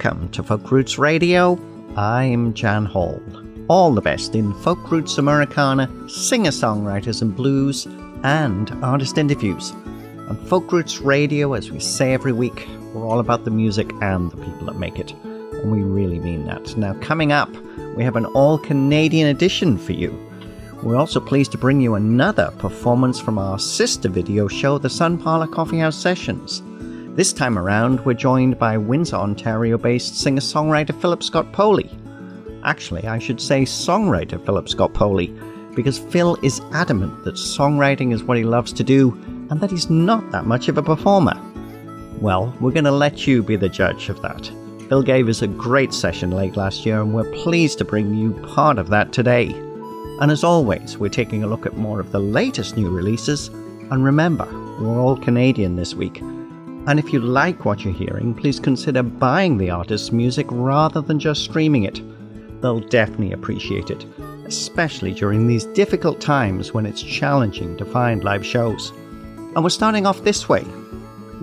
Welcome to Folk Roots Radio. I'm Jan Hall. All the best in folk roots Americana, singer songwriters and blues, and artist interviews. On Folk Roots Radio, as we say every week, we're all about the music and the people that make it. And we really mean that. Now, coming up, we have an all Canadian edition for you. We're also pleased to bring you another performance from our sister video show, the Sun Parlour Coffeehouse Sessions. This time around, we're joined by Windsor, Ontario based singer songwriter Philip Scott Poley. Actually, I should say songwriter Philip Scott Poley, because Phil is adamant that songwriting is what he loves to do and that he's not that much of a performer. Well, we're going to let you be the judge of that. Phil gave us a great session late last year, and we're pleased to bring you part of that today. And as always, we're taking a look at more of the latest new releases. And remember, we're all Canadian this week, and if you like what you're hearing, please consider buying the artist's music rather than just streaming it. They'll definitely appreciate it, especially during these difficult times when it's challenging to find live shows. And we're starting off this way.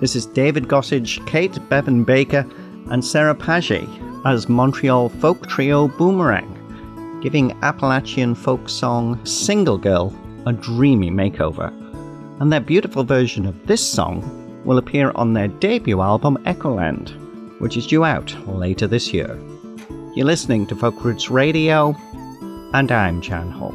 This is David Gossage, Kate Bevan Baker, and Sarah Page as Montreal folk trio Boomerang, giving Appalachian folk song Single Girl a dreamy makeover. And their beautiful version of this song will appear on their debut album Echoland, which is due out later this year. You're listening to Folk Roots Radio, and I'm Jan Hall.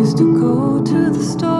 used to go to the store.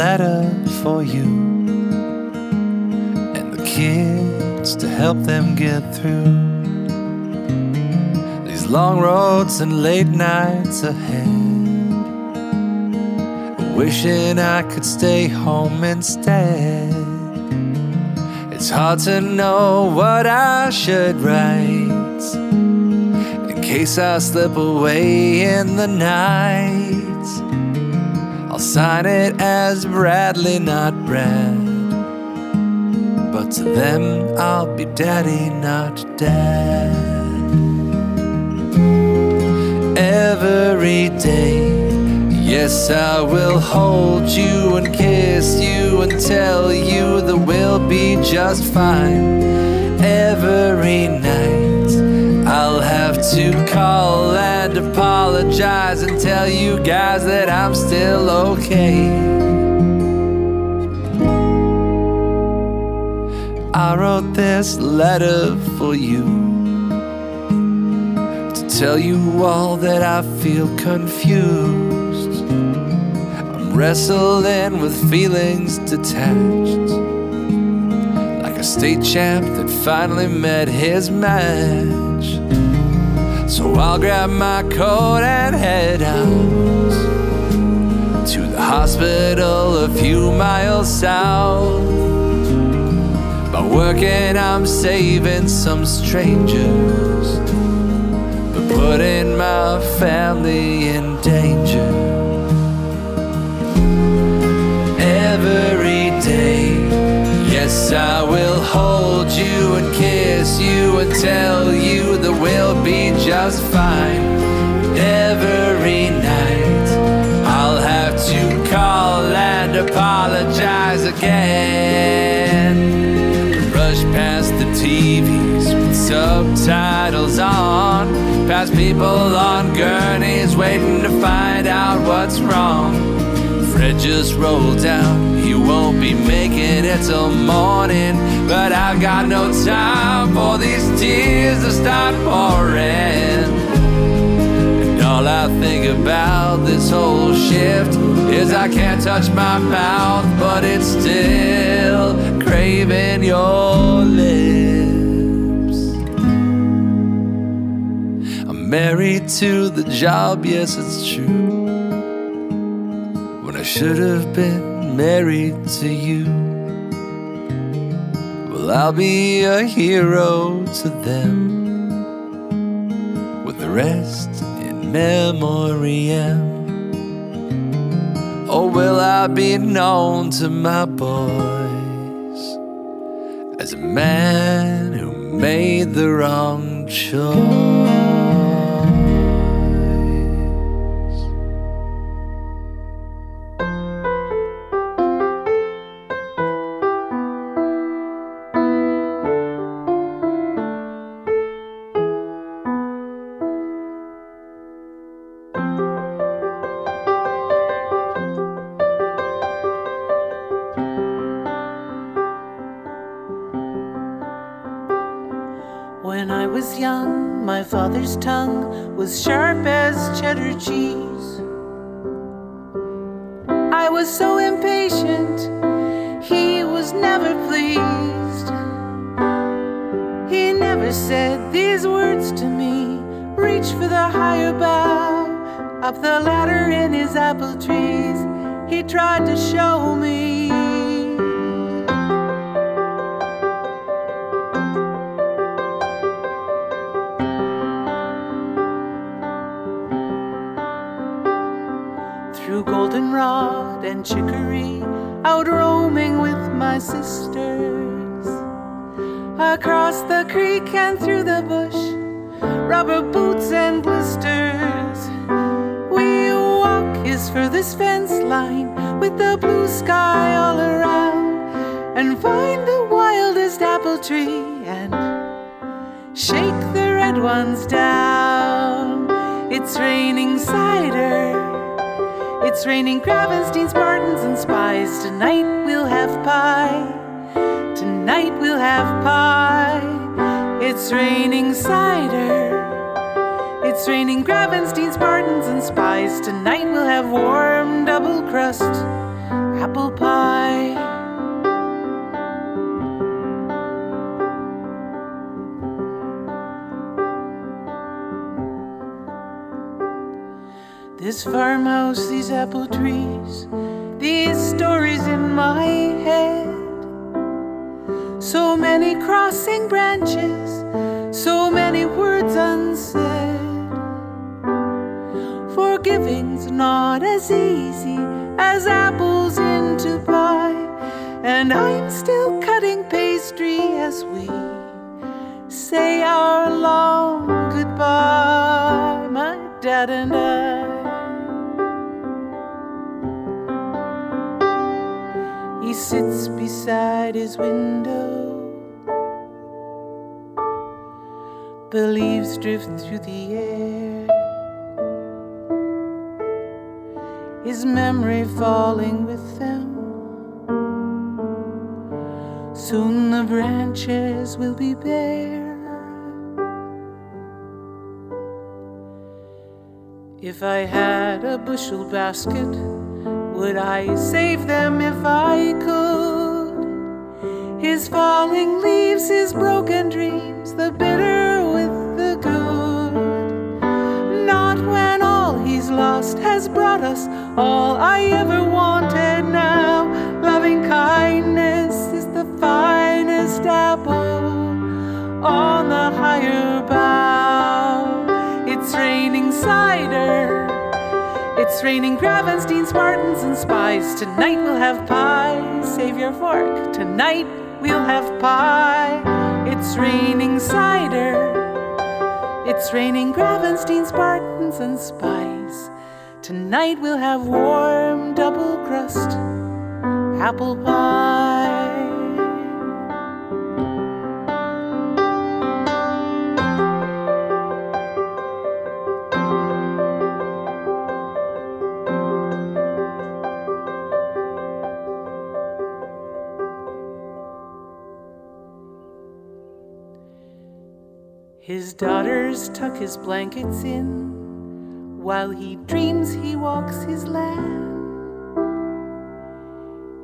Letter for you and the kids to help them get through these long roads and late nights ahead. Wishing I could stay home instead. It's hard to know what I should write in case I slip away in the night sign it as Bradley, not Brad. But to them, I'll be daddy, not dad. Every day, yes, I will hold you and kiss you and tell you that we'll be just fine. Every night, to call and apologize and tell you guys that I'm still okay. I wrote this letter for you to tell you all that I feel confused. I'm wrestling with feelings detached, like a state champ that finally met his match. So I'll grab my coat and head out to the hospital a few miles south. By working, I'm saving some strangers, but putting my family in danger. I will hold you and kiss you and tell you that we'll be just fine every night. I'll have to call and apologize again. Rush past the TVs with subtitles on, past people on gurneys waiting to find out what's wrong. Just rolled out, he won't be making it till morning. But I've got no time for these tears to start pouring. And all I think about this whole shift is I can't touch my mouth, but it's still craving your lips. I'm married to the job, yes, it's true. Should have been married to you. Well, I'll be a hero to them. With the rest in memoriam? Or oh, will I be known to my boys as a man who made the wrong choice? Was sharp as cheddar cheese. I was so impatient, he was never pleased. He never said these words to me reach for the higher bough, up the ladder in his apple trees. He tried to show me. And chicory, out roaming with my sisters. Across the creek and through the bush, rubber boots and blisters. We walk his furthest fence line with the blue sky all around and find the wildest apple tree and shake the red ones down. It's raining cider. It's raining Gravenstein, Spartans, and spies. Tonight we'll have pie. Tonight we'll have pie. It's raining cider. It's raining Gravenstein, Spartans, and spies. Tonight we'll have warm double crust apple pie. This farmhouse, these apple trees, these stories in my head. So many crossing branches, so many words unsaid. Forgiving's not as easy as apples into pie, and I'm still cutting pastry as we say our long goodbye, my dad and I. beside his window. The leaves drift through the air. His memory falling with them. Soon the branches will be bare. If I had a bushel basket, would I save them if I could? His falling leaves, his broken dreams, the bitter with the good. Not when all he's lost has brought us all I ever wanted now. Loving kindness is the finest apple on the higher bough. It's raining cider. It's raining Gravenstein, Spartans, and spies. Tonight we'll have pie. Save your fork. Tonight we'll have pie. It's raining cider. It's raining Gravenstein, Spartans, and spies. Tonight we'll have warm double crust apple pie. His daughters tuck his blankets in while he dreams he walks his land.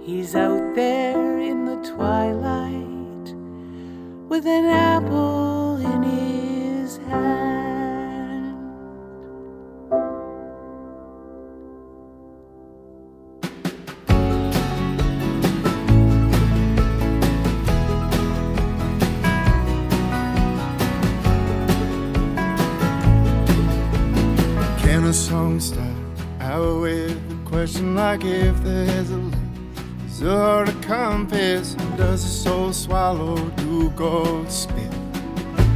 He's out there in the twilight with an apple swallow do gold spit?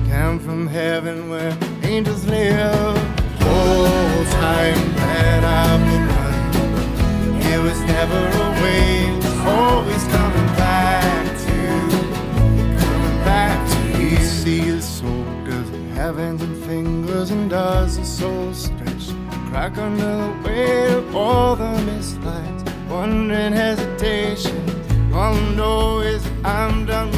Come from heaven where angels live. Whole time that I've been running, it was never a way. Always coming back to, coming back to you. See his soul, does have hands and fingers? And does the soul stretch, crack under the weight of all the missed lights? Wondering hesitation. All I know is I'm done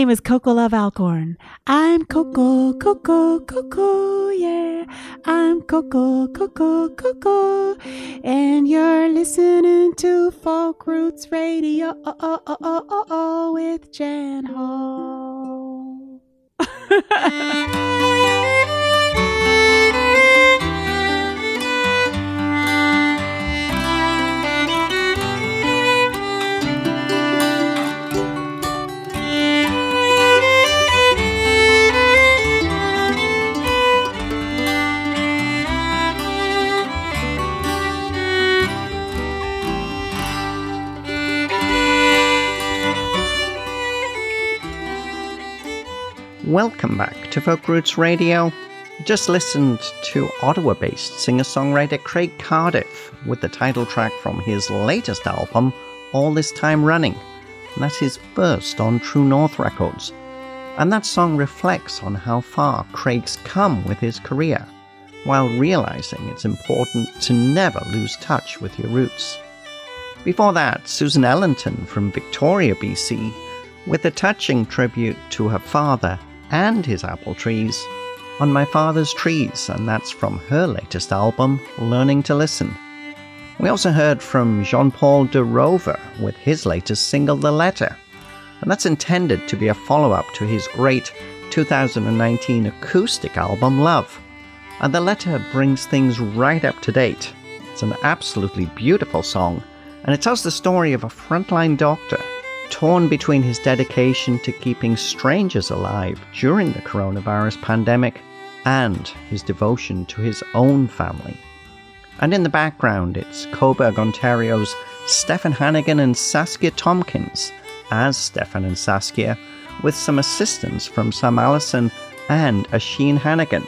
name is Coco Love Alcorn. I'm Coco, Coco, Coco, yeah. I'm Coco, Coco, Coco. And you're listening to Folk Roots Radio oh, oh, oh, oh, oh, oh, with Jan Hall. Welcome back to Folk Roots Radio. Just listened to Ottawa based singer songwriter Craig Cardiff with the title track from his latest album, All This Time Running. And that's his first on True North Records. And that song reflects on how far Craig's come with his career, while realizing it's important to never lose touch with your roots. Before that, Susan Ellington from Victoria, BC, with a touching tribute to her father and his apple trees on My Father's Trees, and that's from her latest album, Learning to Listen. We also heard from Jean Paul de Roover with his latest single, The Letter, and that's intended to be a follow up to his great 2019 acoustic album, Love. And The Letter brings things right up to date. It's an absolutely beautiful song, and it tells the story of a frontline doctor torn between his dedication to keeping strangers alive during the coronavirus pandemic and his devotion to his own family. And in the background, it's Cobourg, Ontario's Stefan Hannigan and Saskia Tompkins as Stefan and Saskia, with some assistance from Sam Allison and Asheen Hannigan,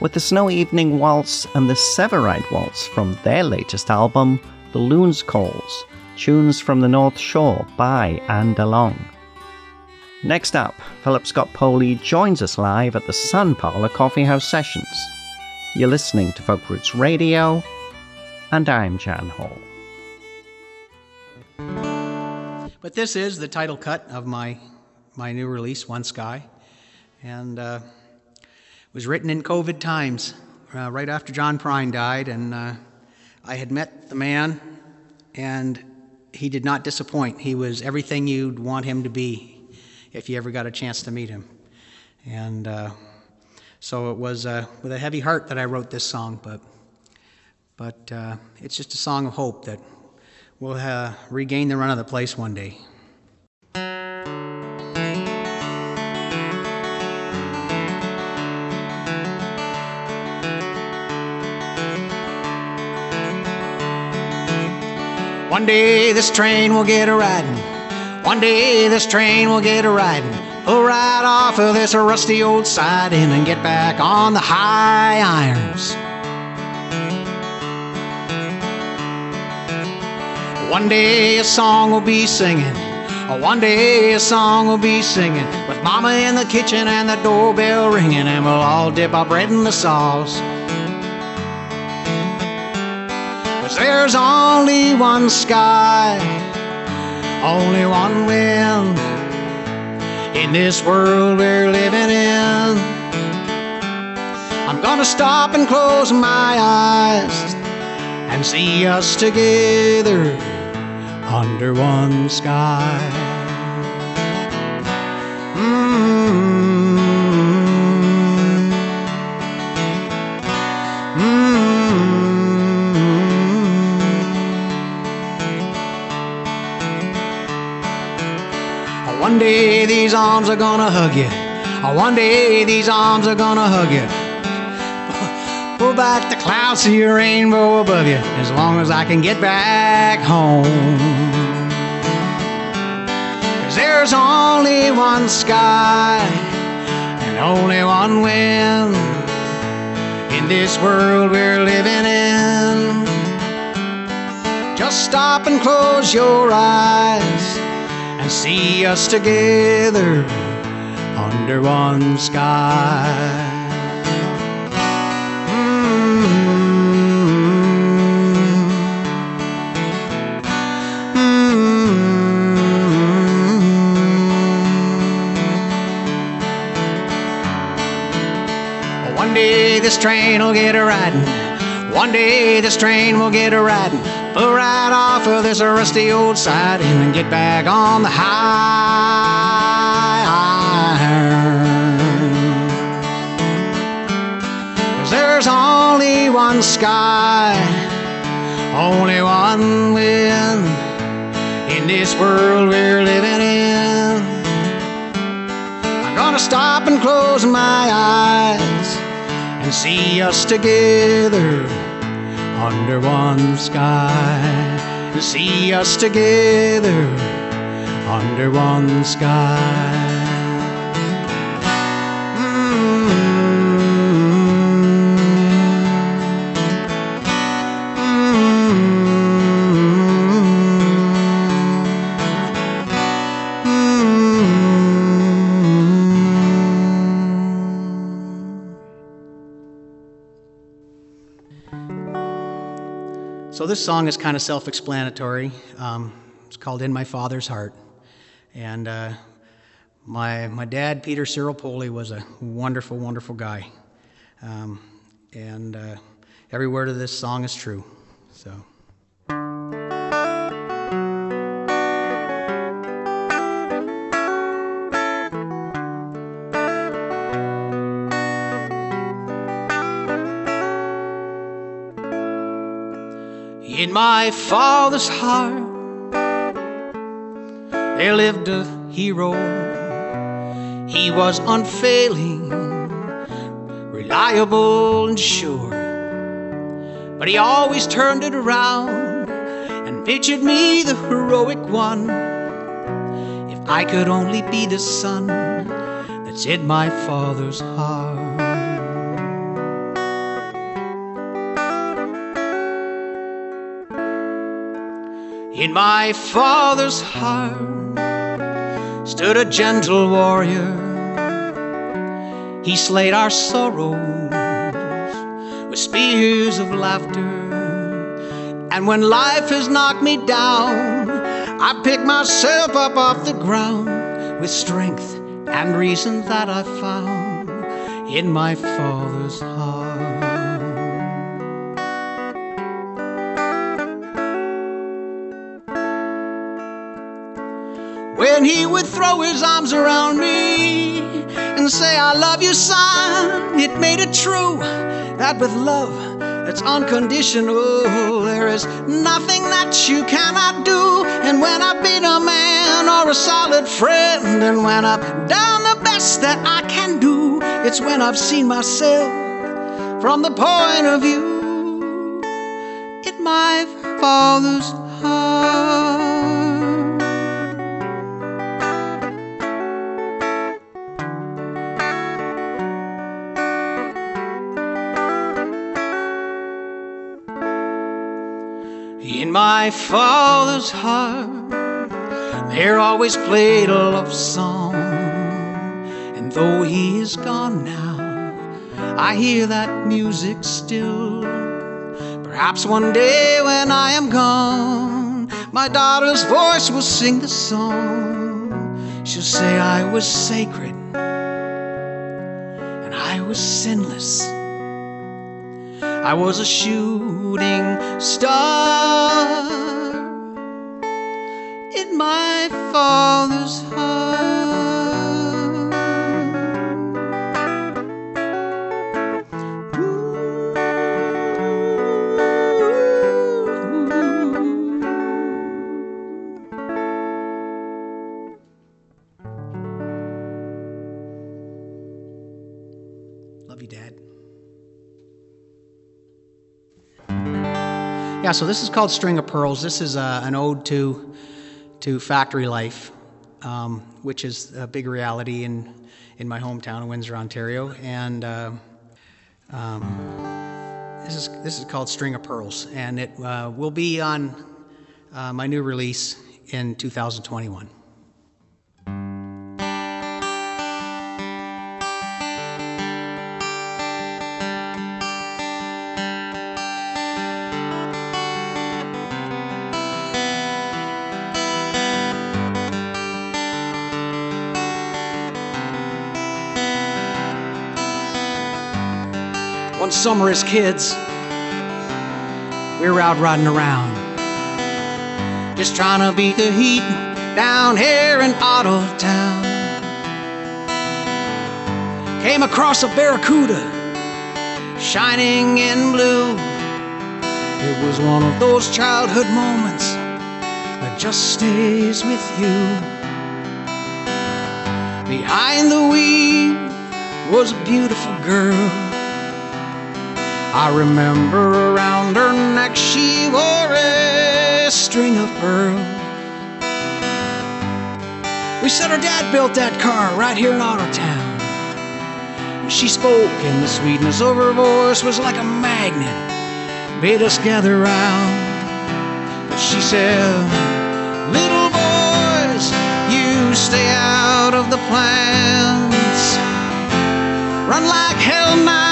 with the Snow Evening Waltz and the Severide Waltz from their latest album, The Loon's Calls, tunes from the North Shore by and along. Next up, Philip Scott Poley joins us live at the Sun Parlour Coffee House Sessions. You're listening to Folk Roots Radio, and I'm Jan Hall. But this is the title cut of my my new release, One Sky, and uh, was written in COVID times, uh, right after John Prine died, and uh, I had met the man, and he did not disappoint. He was everything you'd want him to be, if you ever got a chance to meet him, and uh, so it was uh, with a heavy heart that I wrote this song, but but uh, it's just a song of hope that we'll uh, regain the run of the place one day. One day this train will get a riding. One day this train will get a riding. Pull right off of this rusty old siding and get back on the high irons. One day a song will be singing. One day a song will be singing with mama in the kitchen and the doorbell ringing, and we'll all dip our bread in the sauce. There's only one sky, only one wind in this world we're living in. I'm gonna stop and close my eyes and see us together under one sky. Mm. These arms are gonna hug you. Oh, one day these arms are gonna hug you. Pull back the clouds, see a rainbow above you, as long as I can get back home. Cause there's only one sky and only one wind in this world we're living in. Just stop and close your eyes and see us together under one sky. Mm-hmm. One day this train will get a riding. One day this train will get a riding. Pull right off of this rusty old siding and get back on the high. Cause there's only one sky, only one wind in this world we're living in. I'm gonna stop and close my eyes and see us together under one sky. See us together under one sky. So this song is kind of self-explanatory. Um, it's called "In My Father's Heart," and uh, my my dad, Peter Cyril Poley, was a wonderful, wonderful guy, um, and uh, every word of this song is true. So. My father's heart, there lived a hero. He was unfailing, reliable, and sure. But he always turned it around and pictured me the heroic one. If I could only be the son that's in my father's heart. In my father's heart stood a gentle warrior. He slayed our sorrows with spears of laughter. And when life has knocked me down, I pick myself up off the ground with strength and reason that I found in my father's heart. He would throw his arms around me and say, I love you, son. It made it true that with love that's unconditional, there is nothing that you cannot do. And when I've been a man or a solid friend, and when I've done the best that I can do, it's when I've seen myself from the point of view in my father's heart. My father's heart, there always played a love song. And though he is gone now, I hear that music still. Perhaps one day when I am gone, my daughter's voice will sing the song. She'll say I was sacred and I was sinless. I was a shooting star in my father's heart. Yeah, so this is called String of Pearls. This is uh, an ode to to factory life, um, which is a big reality in in my hometown of Windsor, Ontario. And uh, um, this is this is called String of Pearls, and it uh, will be on uh, my new release in 2021. Summer as kids, we were out riding around, just trying to beat the heat down here in Otto Town. Came across a barracuda shining in blue. It was one of those childhood moments that just stays with you. Behind the wheel was a beautiful girl. I remember around her neck she wore a string of pearls. We said her dad built that car right here in Ottotown. And she spoke, and the sweetness of her voice was like a magnet, made us gather round. But she said, Little boys, you stay out of the plans. Run like hell now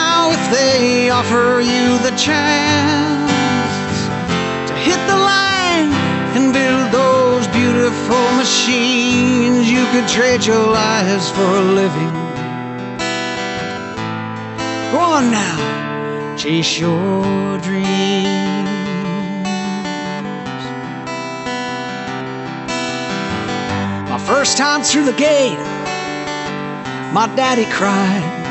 they offer you the chance to hit the line and build those beautiful machines. You could trade your lives for a living. Go on now, chase your dreams. My first time through the gate, my daddy cried.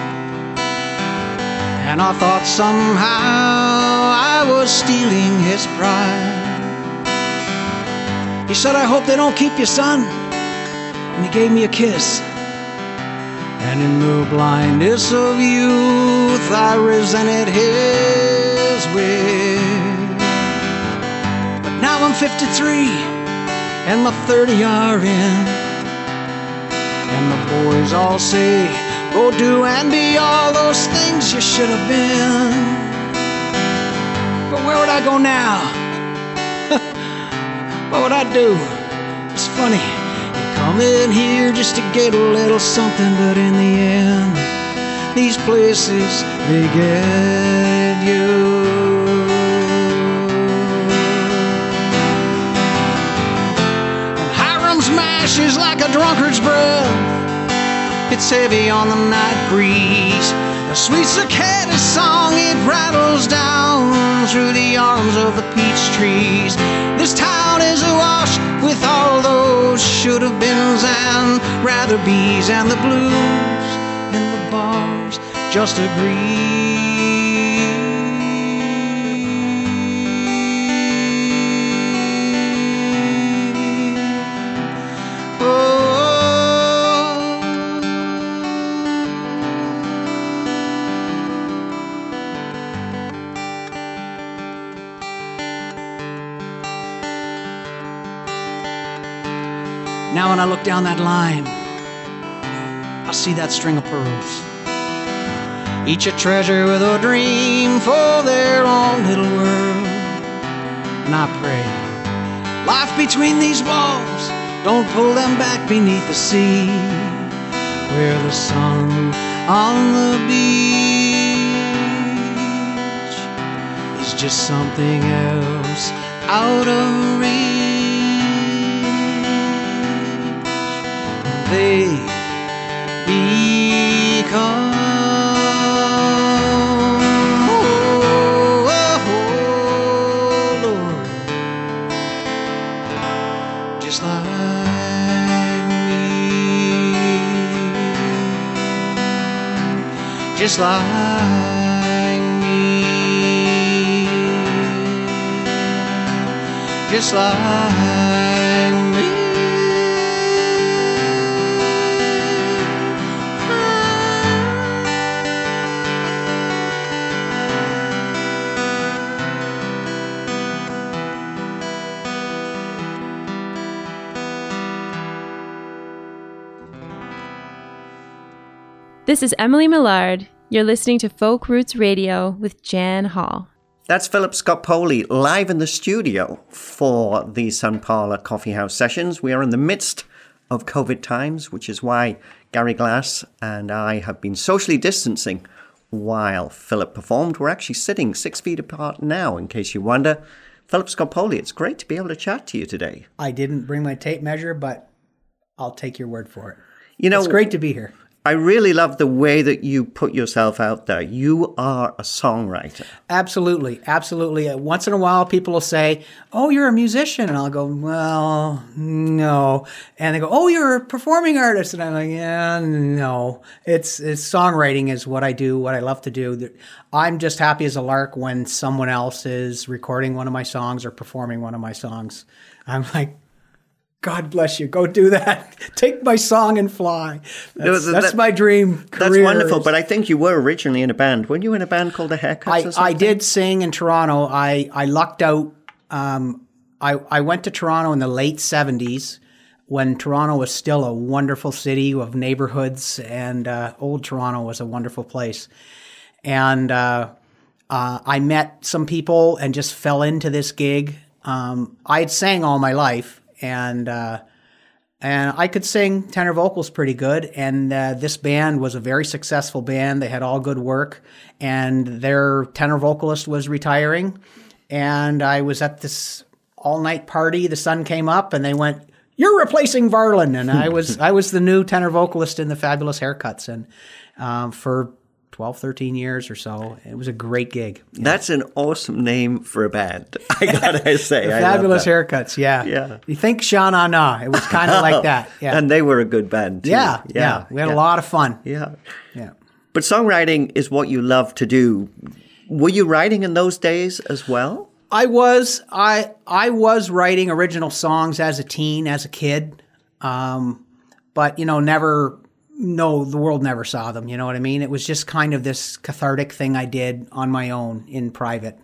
And I thought somehow I was stealing his pride. He said, I hope they don't keep you, son. And he gave me a kiss. And in the blindness of youth, I resented his wish. But now I'm 53, and my 30 are in. And the boys all say, Go do and be all those things you should have been. But where would I go now? what would I do? It's funny. You come in here just to get a little something, but in the end, these places, they get you. Hiram's mash is like a drunkard's breath. It's heavy on the night breeze. A sweet cicada song, it rattles down through the arms of the peach trees. This town is awash with all those should have beens and rather bees, and the blues in the bars just agree. When I look down that line, I see that string of pearls. Each a treasure with a dream for their own little world. And I pray, life between these walls, don't pull them back beneath the sea, where the sun on the beach is just something else out of reach. Become. Oh, oh, oh, Lord, just like me, just like me, just like This is Emily Millard. You're listening to Folk Roots Radio with Jan Hall. That's Philip Scott Poley live in the studio for the Sun Parlor Coffee House sessions. We are in the midst of COVID times, which is why Gary Glass and I have been socially distancing while Philip performed. We're actually sitting six feet apart now, in case you wonder. Philip Scott Poley, it's great to be able to chat to you today. I didn't bring my tape measure, but I'll take your word for it. You know, It's great to be here. I really love the way that you put yourself out there. You are a songwriter. Absolutely, absolutely. Uh, Once in a while, people will say, "Oh, you're a musician," and I'll go, "Well, no." And they go, "Oh, you're a performing artist," and I'm like, "Yeah, no." It's it's songwriting is what I do, what I love to do. I'm just happy as a lark when someone else is recording one of my songs or performing one of my songs. I'm like. God bless you. Go do that. Take my song and fly. That's, that- that's my dream. career. That's wonderful. But I think you were originally in a band. Weren't you in a band called the Haircuts? I? I did sing in Toronto. I, I lucked out. Um, I, I went to Toronto in the late 70s when Toronto was still a wonderful city of neighborhoods, and uh, old Toronto was a wonderful place. And uh, uh, I met some people and just fell into this gig. Um, I had sang all my life, and uh, and I could sing tenor vocals pretty good. And uh, this band was a very successful band. They had all good work, and their tenor vocalist was retiring. And I was at this all night party. The sun came up, and they went, "You're replacing Varlin," and I was I was the new tenor vocalist in the Fabulous Haircuts, and um, for 12, 13 years or so, it was a great gig. That's an awesome name for a band. I gotta say, Fabulous. Haircuts, yeah. Yeah. You think Sha Na Na? It was kind of like that. Yeah. And they were a good band. Too. yeah, yeah, We had a lot of fun. Yeah. Yeah. But songwriting is what you love to do. Were you writing in those days as well? I was I I was writing original songs as a teen, as a kid, um, but you know, never. No, the world never saw them. You know what I mean? It was just kind of this cathartic thing I did on my own in private,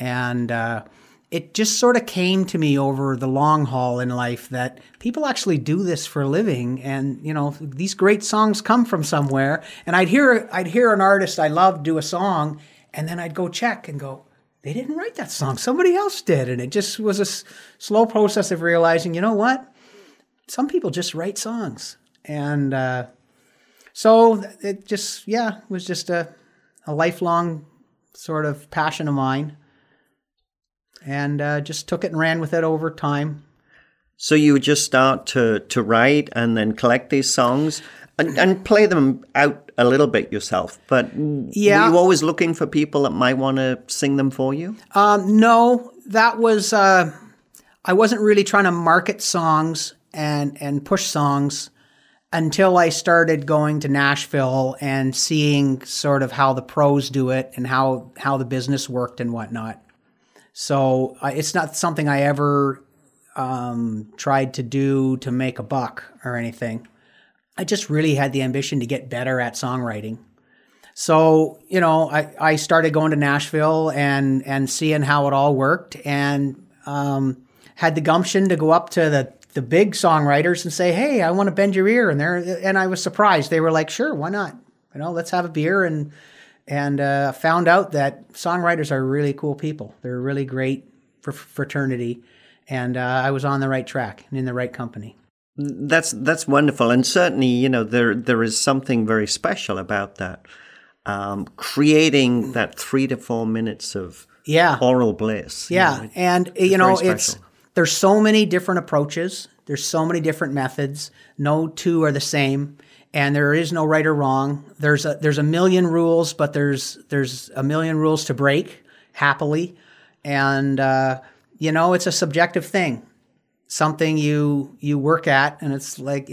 and uh, it just sort of came to me over the long haul in life that people actually do this for a living, and you know, these great songs come from somewhere. And I'd hear I'd hear an artist I loved do a song, and then I'd go check and go, they didn't write that song. Somebody else did. And it just was a s- slow process of realizing, you know what? Some people just write songs. And uh, so it just, yeah, was just a, a lifelong sort of passion of mine. And uh, just took it and ran with it over time. So you would just start to, to write and then collect these songs and, and play them out a little bit yourself. But Yeah. were you always looking for people that might want to sing them for you? Um, no, that was uh, I wasn't really trying to market songs and and push songs until I started going to Nashville and seeing sort of how the pros do it and how how the business worked and whatnot. So uh, it's not something I ever um, tried to do to make a buck or anything. I just really had the ambition to get better at songwriting. So, you know, I, I started going to Nashville and, and seeing how it all worked and um, had the gumption to go up to the the big songwriters and say, "Hey, I want to bend your ear," and they're and I was surprised. They were like, "Sure, why not? You know, let's have a beer." And and uh, found out that songwriters are really cool people. They're really great for fraternity, and uh, I was on the right track and in the right company. That's that's wonderful, and certainly, you know, there there is something very special about that. Um, creating that three to four minutes of yeah oral bliss. Yeah, you know, and you know, it's there's so many different approaches. There's so many different methods. No two are the same, and there is no right or wrong. There's a there's a million rules, but there's there's a million rules to break happily, and uh, you know, it's a subjective thing something you you work at and it's like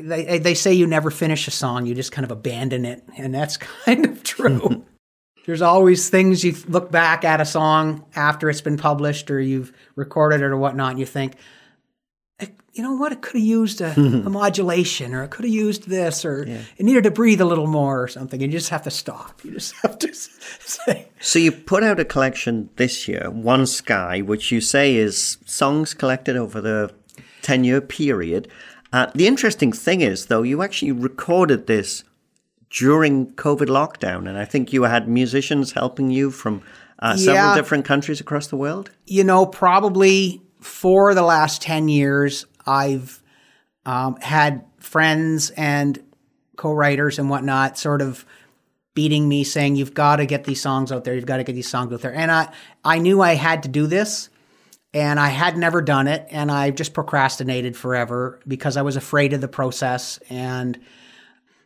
they, they say you never finish a song you just kind of abandon it and that's kind of true there's always things you look back at a song after it's been published or you've recorded it or whatnot and you think you know what? It could have used a, a, modulation or it could have used this or yeah. it needed to breathe a little more or something. And you just have to stop. You just have to say so you put out a collection this year one sky which you say is songs collected over the 10 year period. Uh, the interesting thing is though you actually recorded this during covid lockdown and i think you had musicians helping you from uh, several yeah. different countries across the world? You know probably for the last 10 years I've um, had friends and co-writers and whatnot sort of beating me saying you've got to get these songs out there. You've got to get these songs out there. And i i knew i had to do this and i had never done it and i just procrastinated forever because i was afraid of the process and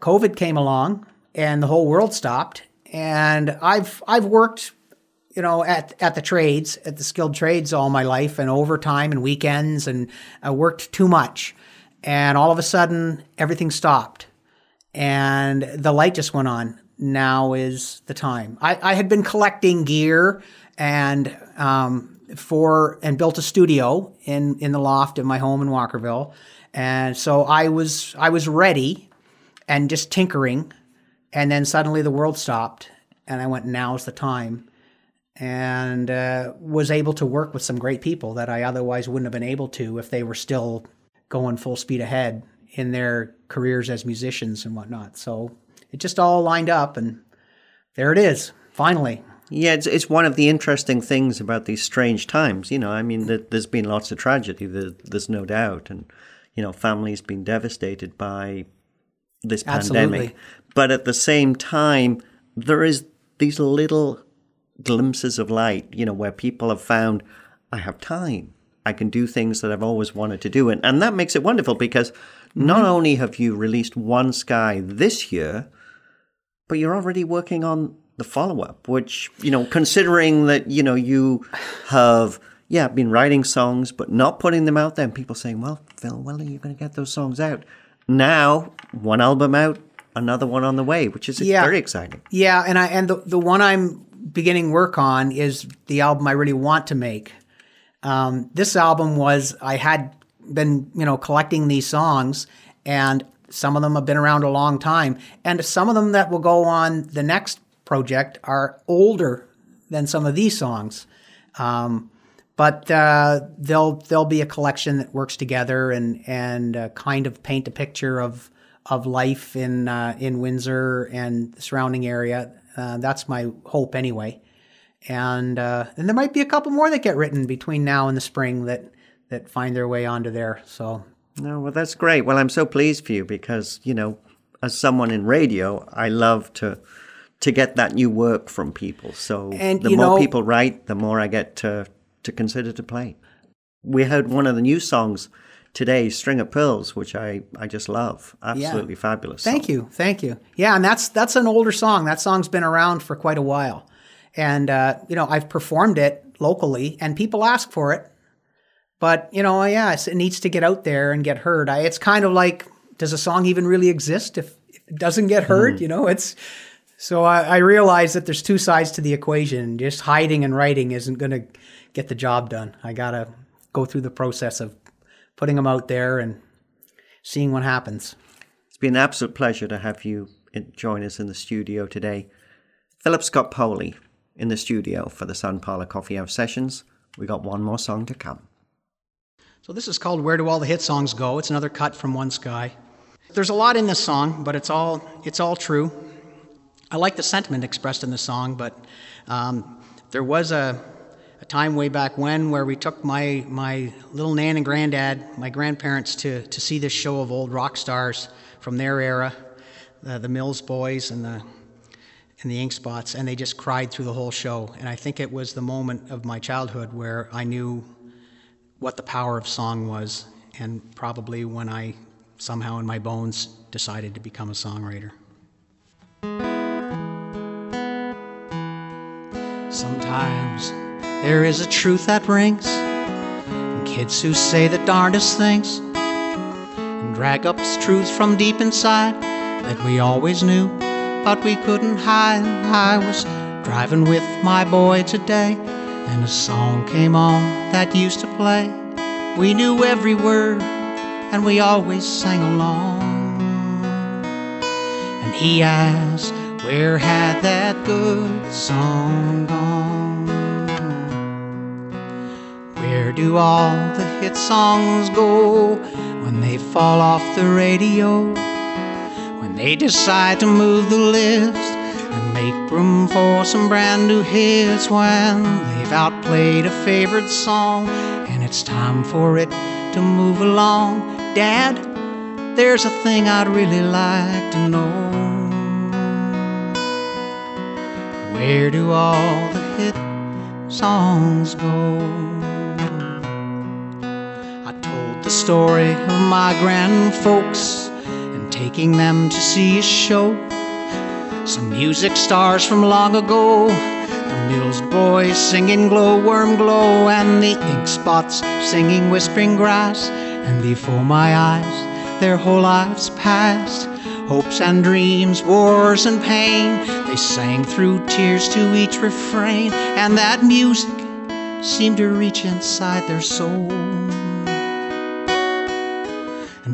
covid came along and the whole world stopped. And i've i've worked you know, at at the trades, at the skilled trades all my life, and overtime and weekends, and I worked too much, and all of a sudden everything stopped, and the light just went on. Now is the time. I, I had been collecting gear and um, for and built a studio in in the loft of my home in Walkerville, and so I was I was ready, and just tinkering, and then suddenly the world stopped, and I went, now's the time and uh, was able to work with some great people that I otherwise wouldn't have been able to if they were still going full speed ahead in their careers as musicians and whatnot. So it just all lined up, and there it is, finally. Yeah, it's, it's one of the interesting things about these strange times. You know, I mean, there's been lots of tragedy, there's no doubt. And, you know, families been devastated by this pandemic. Absolutely. But at the same time, there is these little glimpses of light, you know, where people have found, I have time. I can do things that I've always wanted to do. And, and that makes it wonderful because mm-hmm. not only have you released One Sky this year, but you're already working on the follow up, which, you know, considering that, you know, you have, yeah, been writing songs, but not putting them out there, and people saying, well, Phil, when are you going to get those songs out? Now, one album out, another one on the way, which is yeah. very exciting. Yeah, and I and the the one I'm beginning work on is the album I really want to make. Um, this album was I had been you know collecting these songs, and some of them have been around a long time, and some of them that will go on the next project are older than some of these songs. Um, but uh, there'll there'll be a collection that works together and and uh, kind of paint a picture of of life in uh, in Windsor and the surrounding area. Uh, that's my hope anyway. And uh, and there might be a couple more that get written between now and the spring that that find their way onto there. So no, well that's great. Well, I'm so pleased for you because you know, as someone in radio, I love to to get that new work from people. So and, the more know, people write, the more I get to to consider to play. We heard one of the new songs today, String of Pearls, which I, I just love. Absolutely yeah. fabulous. Thank you. Thank you. Yeah, and that's that's an older song. That song's been around for quite a while. And uh, you know, I've performed it locally and people ask for it. But, you know, yeah, it needs to get out there and get heard. I, it's kind of like does a song even really exist if, if it doesn't get heard? Mm. You know, it's so I, I realize that there's two sides to the equation. Just hiding and writing isn't going to get the job done. I got to go through the process of putting them out there and seeing what happens. It's been an absolute pleasure to have you join us in the studio today. Philip Scott Poley in the studio for the Sun Parlor Coffee House sessions. We got one more song to come. So this is called Where Do All the Hit Songs Go? It's another cut from One Sky. There's a lot in this song, but it's all, it's all true. I like the sentiment expressed in the song, but um, there was a, a time way back when where we took my, my little nan and granddad, my grandparents, to, to see this show of old rock stars from their era, the, the Mills Boys and the, and the Ink Spots, and they just cried through the whole show. And I think it was the moment of my childhood where I knew what the power of song was, and probably when I somehow in my bones decided to become a songwriter. Sometimes there is a truth that rings, and kids who say the darndest things, and drag up truths from deep inside that we always knew, but we couldn't hide. I was driving with my boy today, and a song came on that used to play. We knew every word, and we always sang along. And he asked, Where had that good song gone? Where do all the hit songs go when they fall off the radio? When they decide to move the list and make room for some brand new hits when they've outplayed a favorite song and it's time for it to move along. Dad, there's a thing I'd really like to know. Where do all the hit songs go? The story of my grand folks and taking them to see a show. Some music stars from long ago, the Mills boys singing Glowworm Glow, and the ink spots singing Whispering Grass. And before my eyes, their whole lives passed. Hopes and dreams, wars and pain, they sang through tears to each refrain, and that music seemed to reach inside their soul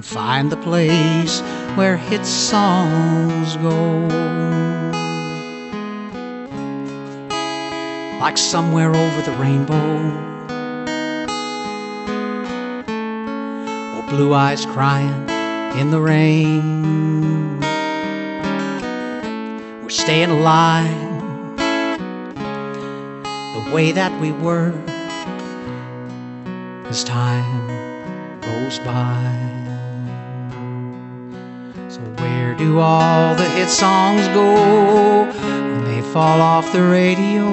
find the place where hit songs go. Like somewhere over the rainbow, or blue eyes crying in the rain. We're staying alive the way that we were as time goes by. Where do all the hit songs go when they fall off the radio?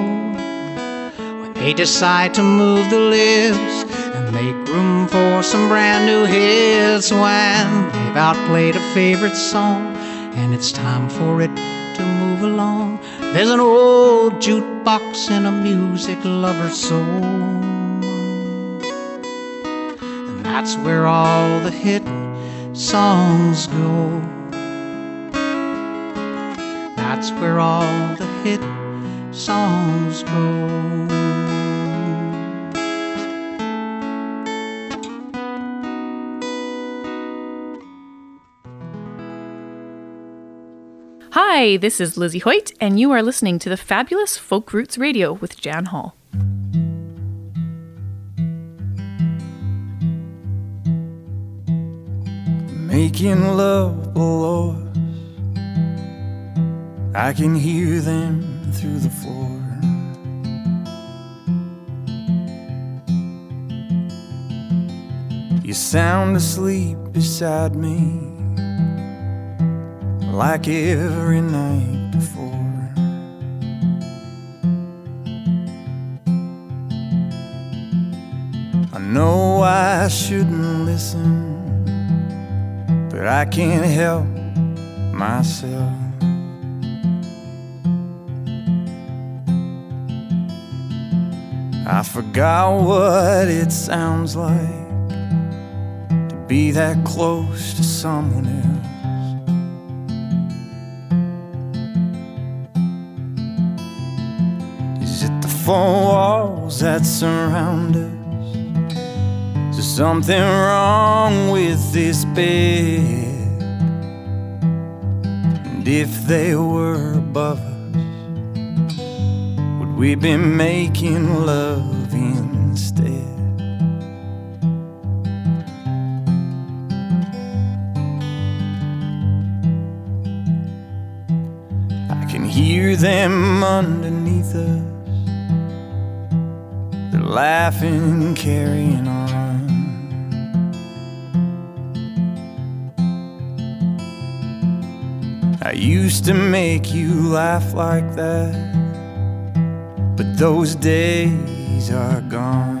When they decide to move the list and make room for some brand new hits? When they've outplayed a favorite song and it's time for it to move along? There's an old jukebox in a music lover's soul. And that's where all the hit songs go. That's where all the hit songs go. Hi, this is Lizzie Hoyt, and you are listening to the fabulous Folk Roots Radio with Jan Hall. Making love below us. I can hear them through the floor. You sound asleep beside me like every night before. I know I shouldn't listen, but I can't help myself. I forgot what it sounds like to be that close to someone else. Is it the four walls that surround us? Is there something wrong with this bed? And if they were above us, We've been making love instead. I can hear them underneath us. They're laughing and carrying on. I used to make you laugh like that those days are gone.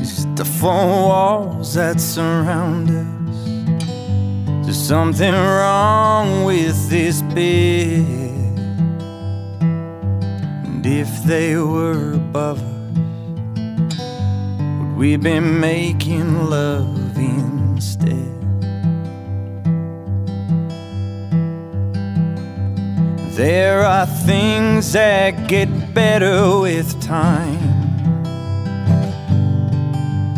It's the four walls that surround us. There's something wrong with this bed. And if they were above us, would we be making love instead? There are things that get better with time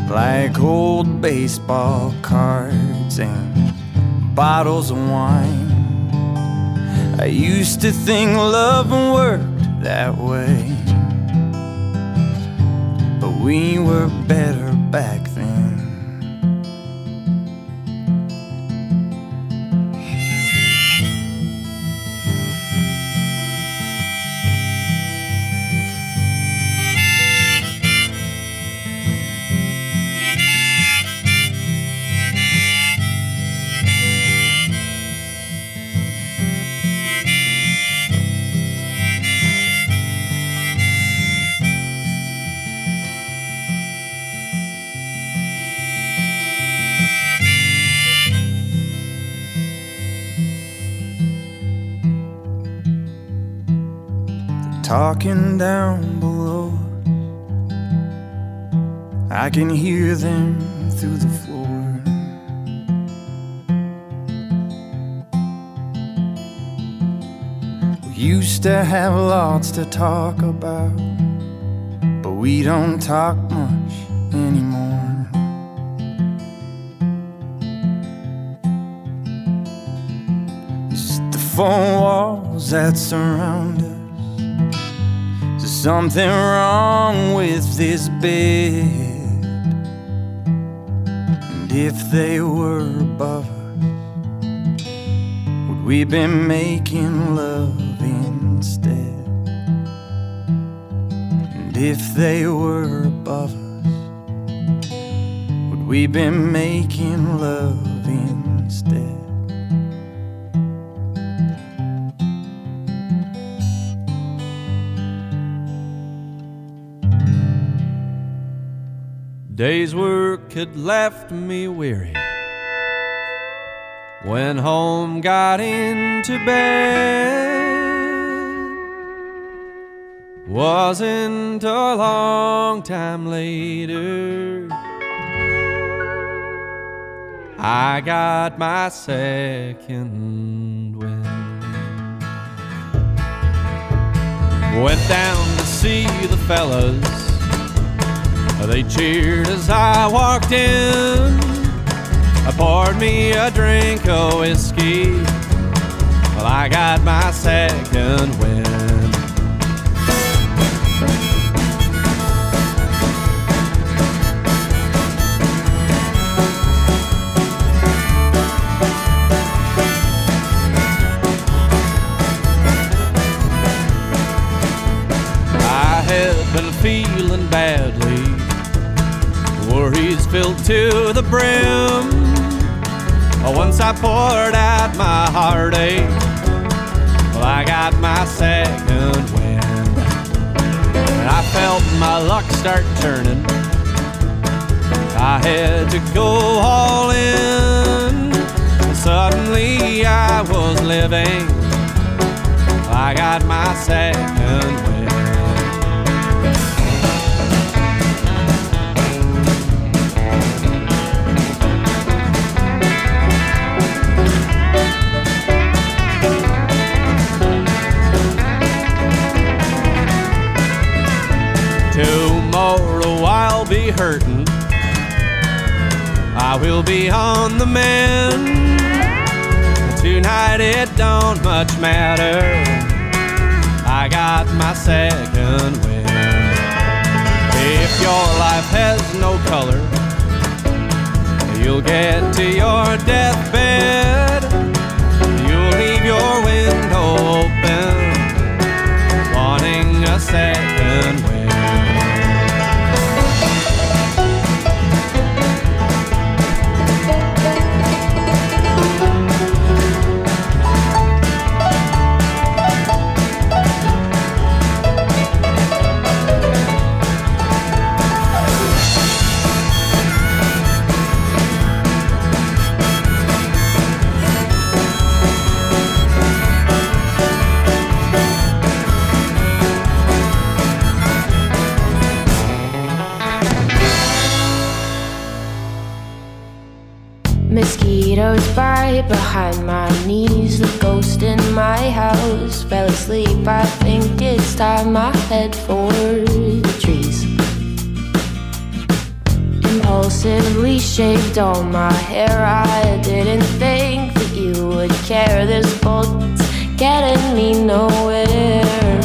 like old baseball cards and bottles of wine. I used to think love worked that way, but we were better back then. Talking down below. I can hear them through the floor. We used to have lots to talk about, but we don't talk much anymore. It's the four walls that surround us. Something wrong with this bed. And if they were above us, would we be making love instead? And if they were above us, would we be making love had left me weary. When home got into bed, wasn't a long time later. I got my second wind. Went down to see the fellas. They cheered as I walked in. I poured me a drink of whiskey. Well, I got my second win. I had been feeling badly filled to the brim. Oh, once I poured out my heartache, well, I got my second wind. And I felt my luck start turning. I had to go all in. Suddenly I was living. I got my second hurting. I will be on the mend. Tonight it don't much matter. I got my second wind. If your life has no color, You'll get to your deathbed. You'll leave your window open, wanting a second behind my knees. The ghost in my house fell asleep. I think it's time I head for the trees. Impulsively shaved all my hair. I didn't think that you would care. This bolt's getting me nowhere.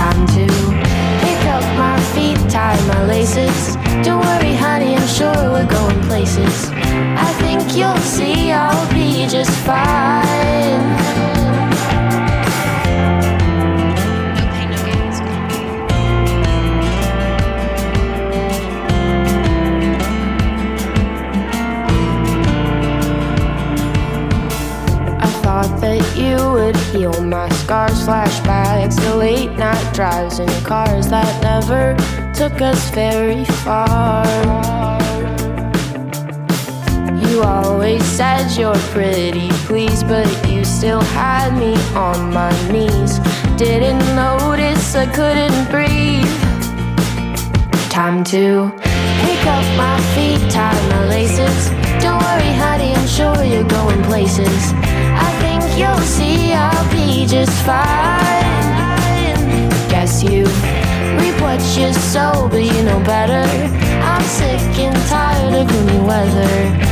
Time to pick up my feet, tie my laces. Don't worry, honey, I'm sure we're going places. I think you'll see I'll be just fine. I thought that you would heal my scars, flashbacks to late night drives in cars that never took us very far. You always said you're pretty please, but you still had me on my knees. Didn't notice I couldn't breathe. Time to pick up my feet, tie my laces. Don't worry, honey, I'm sure you're going places. I think you'll see I'll be just fine. Guess you reap what you sow, but you know better. I'm sick and tired of gloomy weather.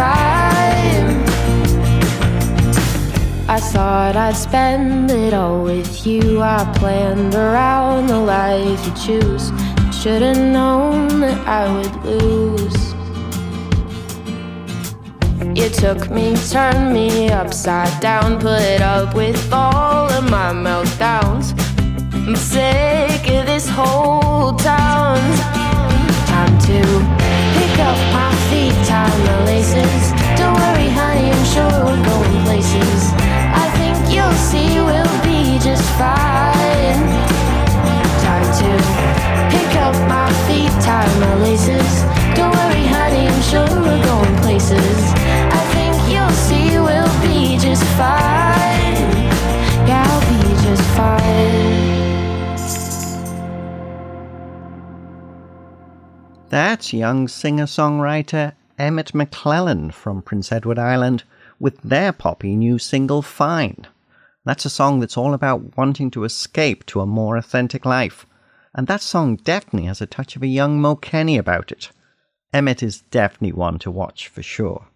Crime. I thought I'd spend it all with you. I planned around the life you choose. Should've known that I would lose. You took me, turned me upside down, put up with all of my meltdowns. I'm sick of this whole town. Time to tie my laces. Don't worry, honey, I'm sure we're going places. I think you'll see we'll be just fine. Time to pick up my feet, tie my laces. Don't worry, honey, I'm sure we're going places. I think you'll see we'll be just fine. Yeah, I'll be just fine. That's young singer songwriter Emmett McClellan from Prince Edward Island with their poppy new single Fine. That's a song that's all about wanting to escape to a more authentic life. And that song definitely has a touch of a young Mo Kenney about it. Emmett is definitely one to watch for sure.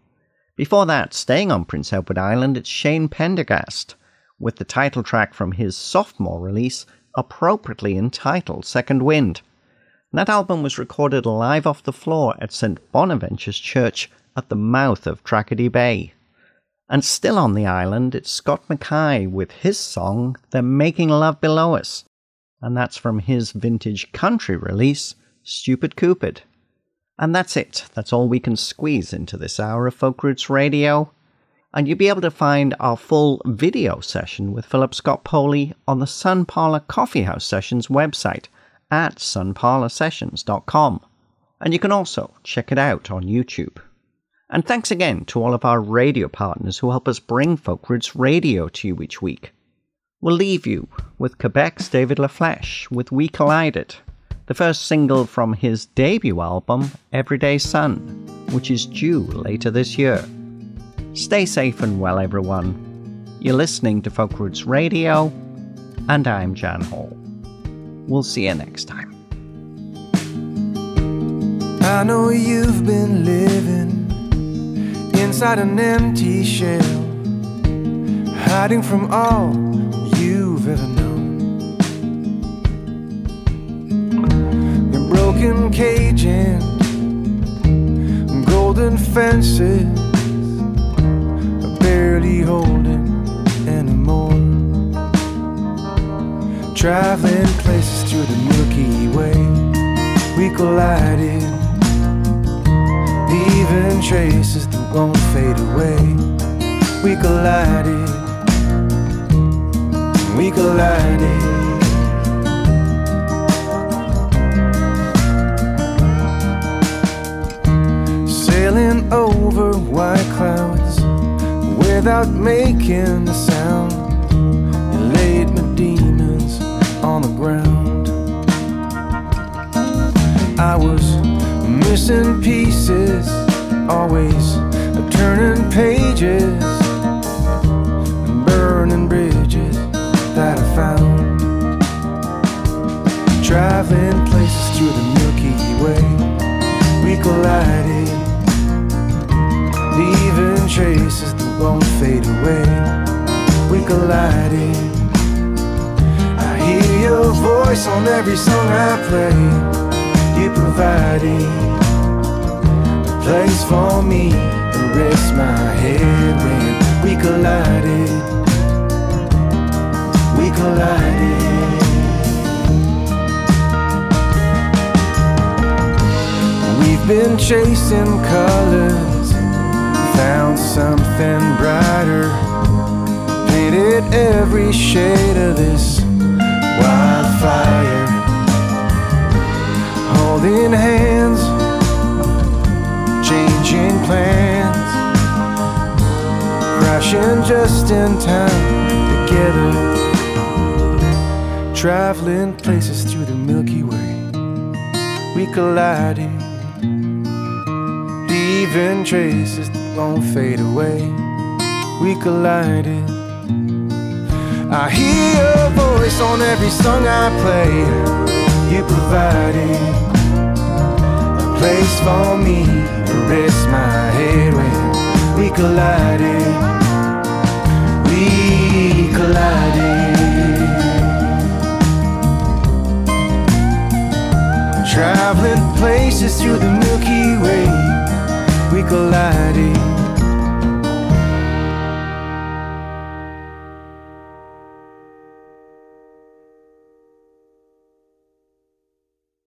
Before that, staying on Prince Edward Island, it's Shane Pendergast with the title track from his sophomore release, appropriately entitled Second Wind. And that album was recorded live off the floor at St. Bonaventure's Church at the mouth of Tracadie Bay. And still on the island, it's Scott Mackay with his song, They're Making Love Below Us. And that's from his vintage country release, Stupid Cupid. And that's it. That's all we can squeeze into this hour of Folk Roots Radio. And you'll be able to find our full video session with Philip Scott Poley on the Sun Parlor Coffeehouse Sessions website at sunparlorsessions.com. And you can also check it out on YouTube. And thanks again to all of our radio partners who help us bring Folk Roots Radio to you each week. We'll leave you with Quebec's David LaFleche with We Collided, the first single from his debut album, Everyday Sun, which is due later this year. Stay safe and well, everyone. You're listening to Folk Roots Radio, and I'm Jan Hall. We'll see you next time. I know you've been living inside an empty shell, hiding from all you've ever known. Your broken caging, golden fences, barely holding Traveling places through the Milky Way, we collided, leaving traces that won't fade away. We collided, we collided. sailing over white clouds without making a sound. Ground. I was missing pieces, always turning pages, on every song I play. You provided a place for me to rest my head when we collided. We collided. We've been chasing colors found something brighter. Painted every shade of this wildfire. Holding hands, changing plans. Crashing just in time together. Traveling places through the Milky Way. We collided leaving traces that won't fade away. We collided. I hear your voice on every song I play. You provided a place for me to rest my head when we collided. We collided. Traveling places through the Milky Way we collided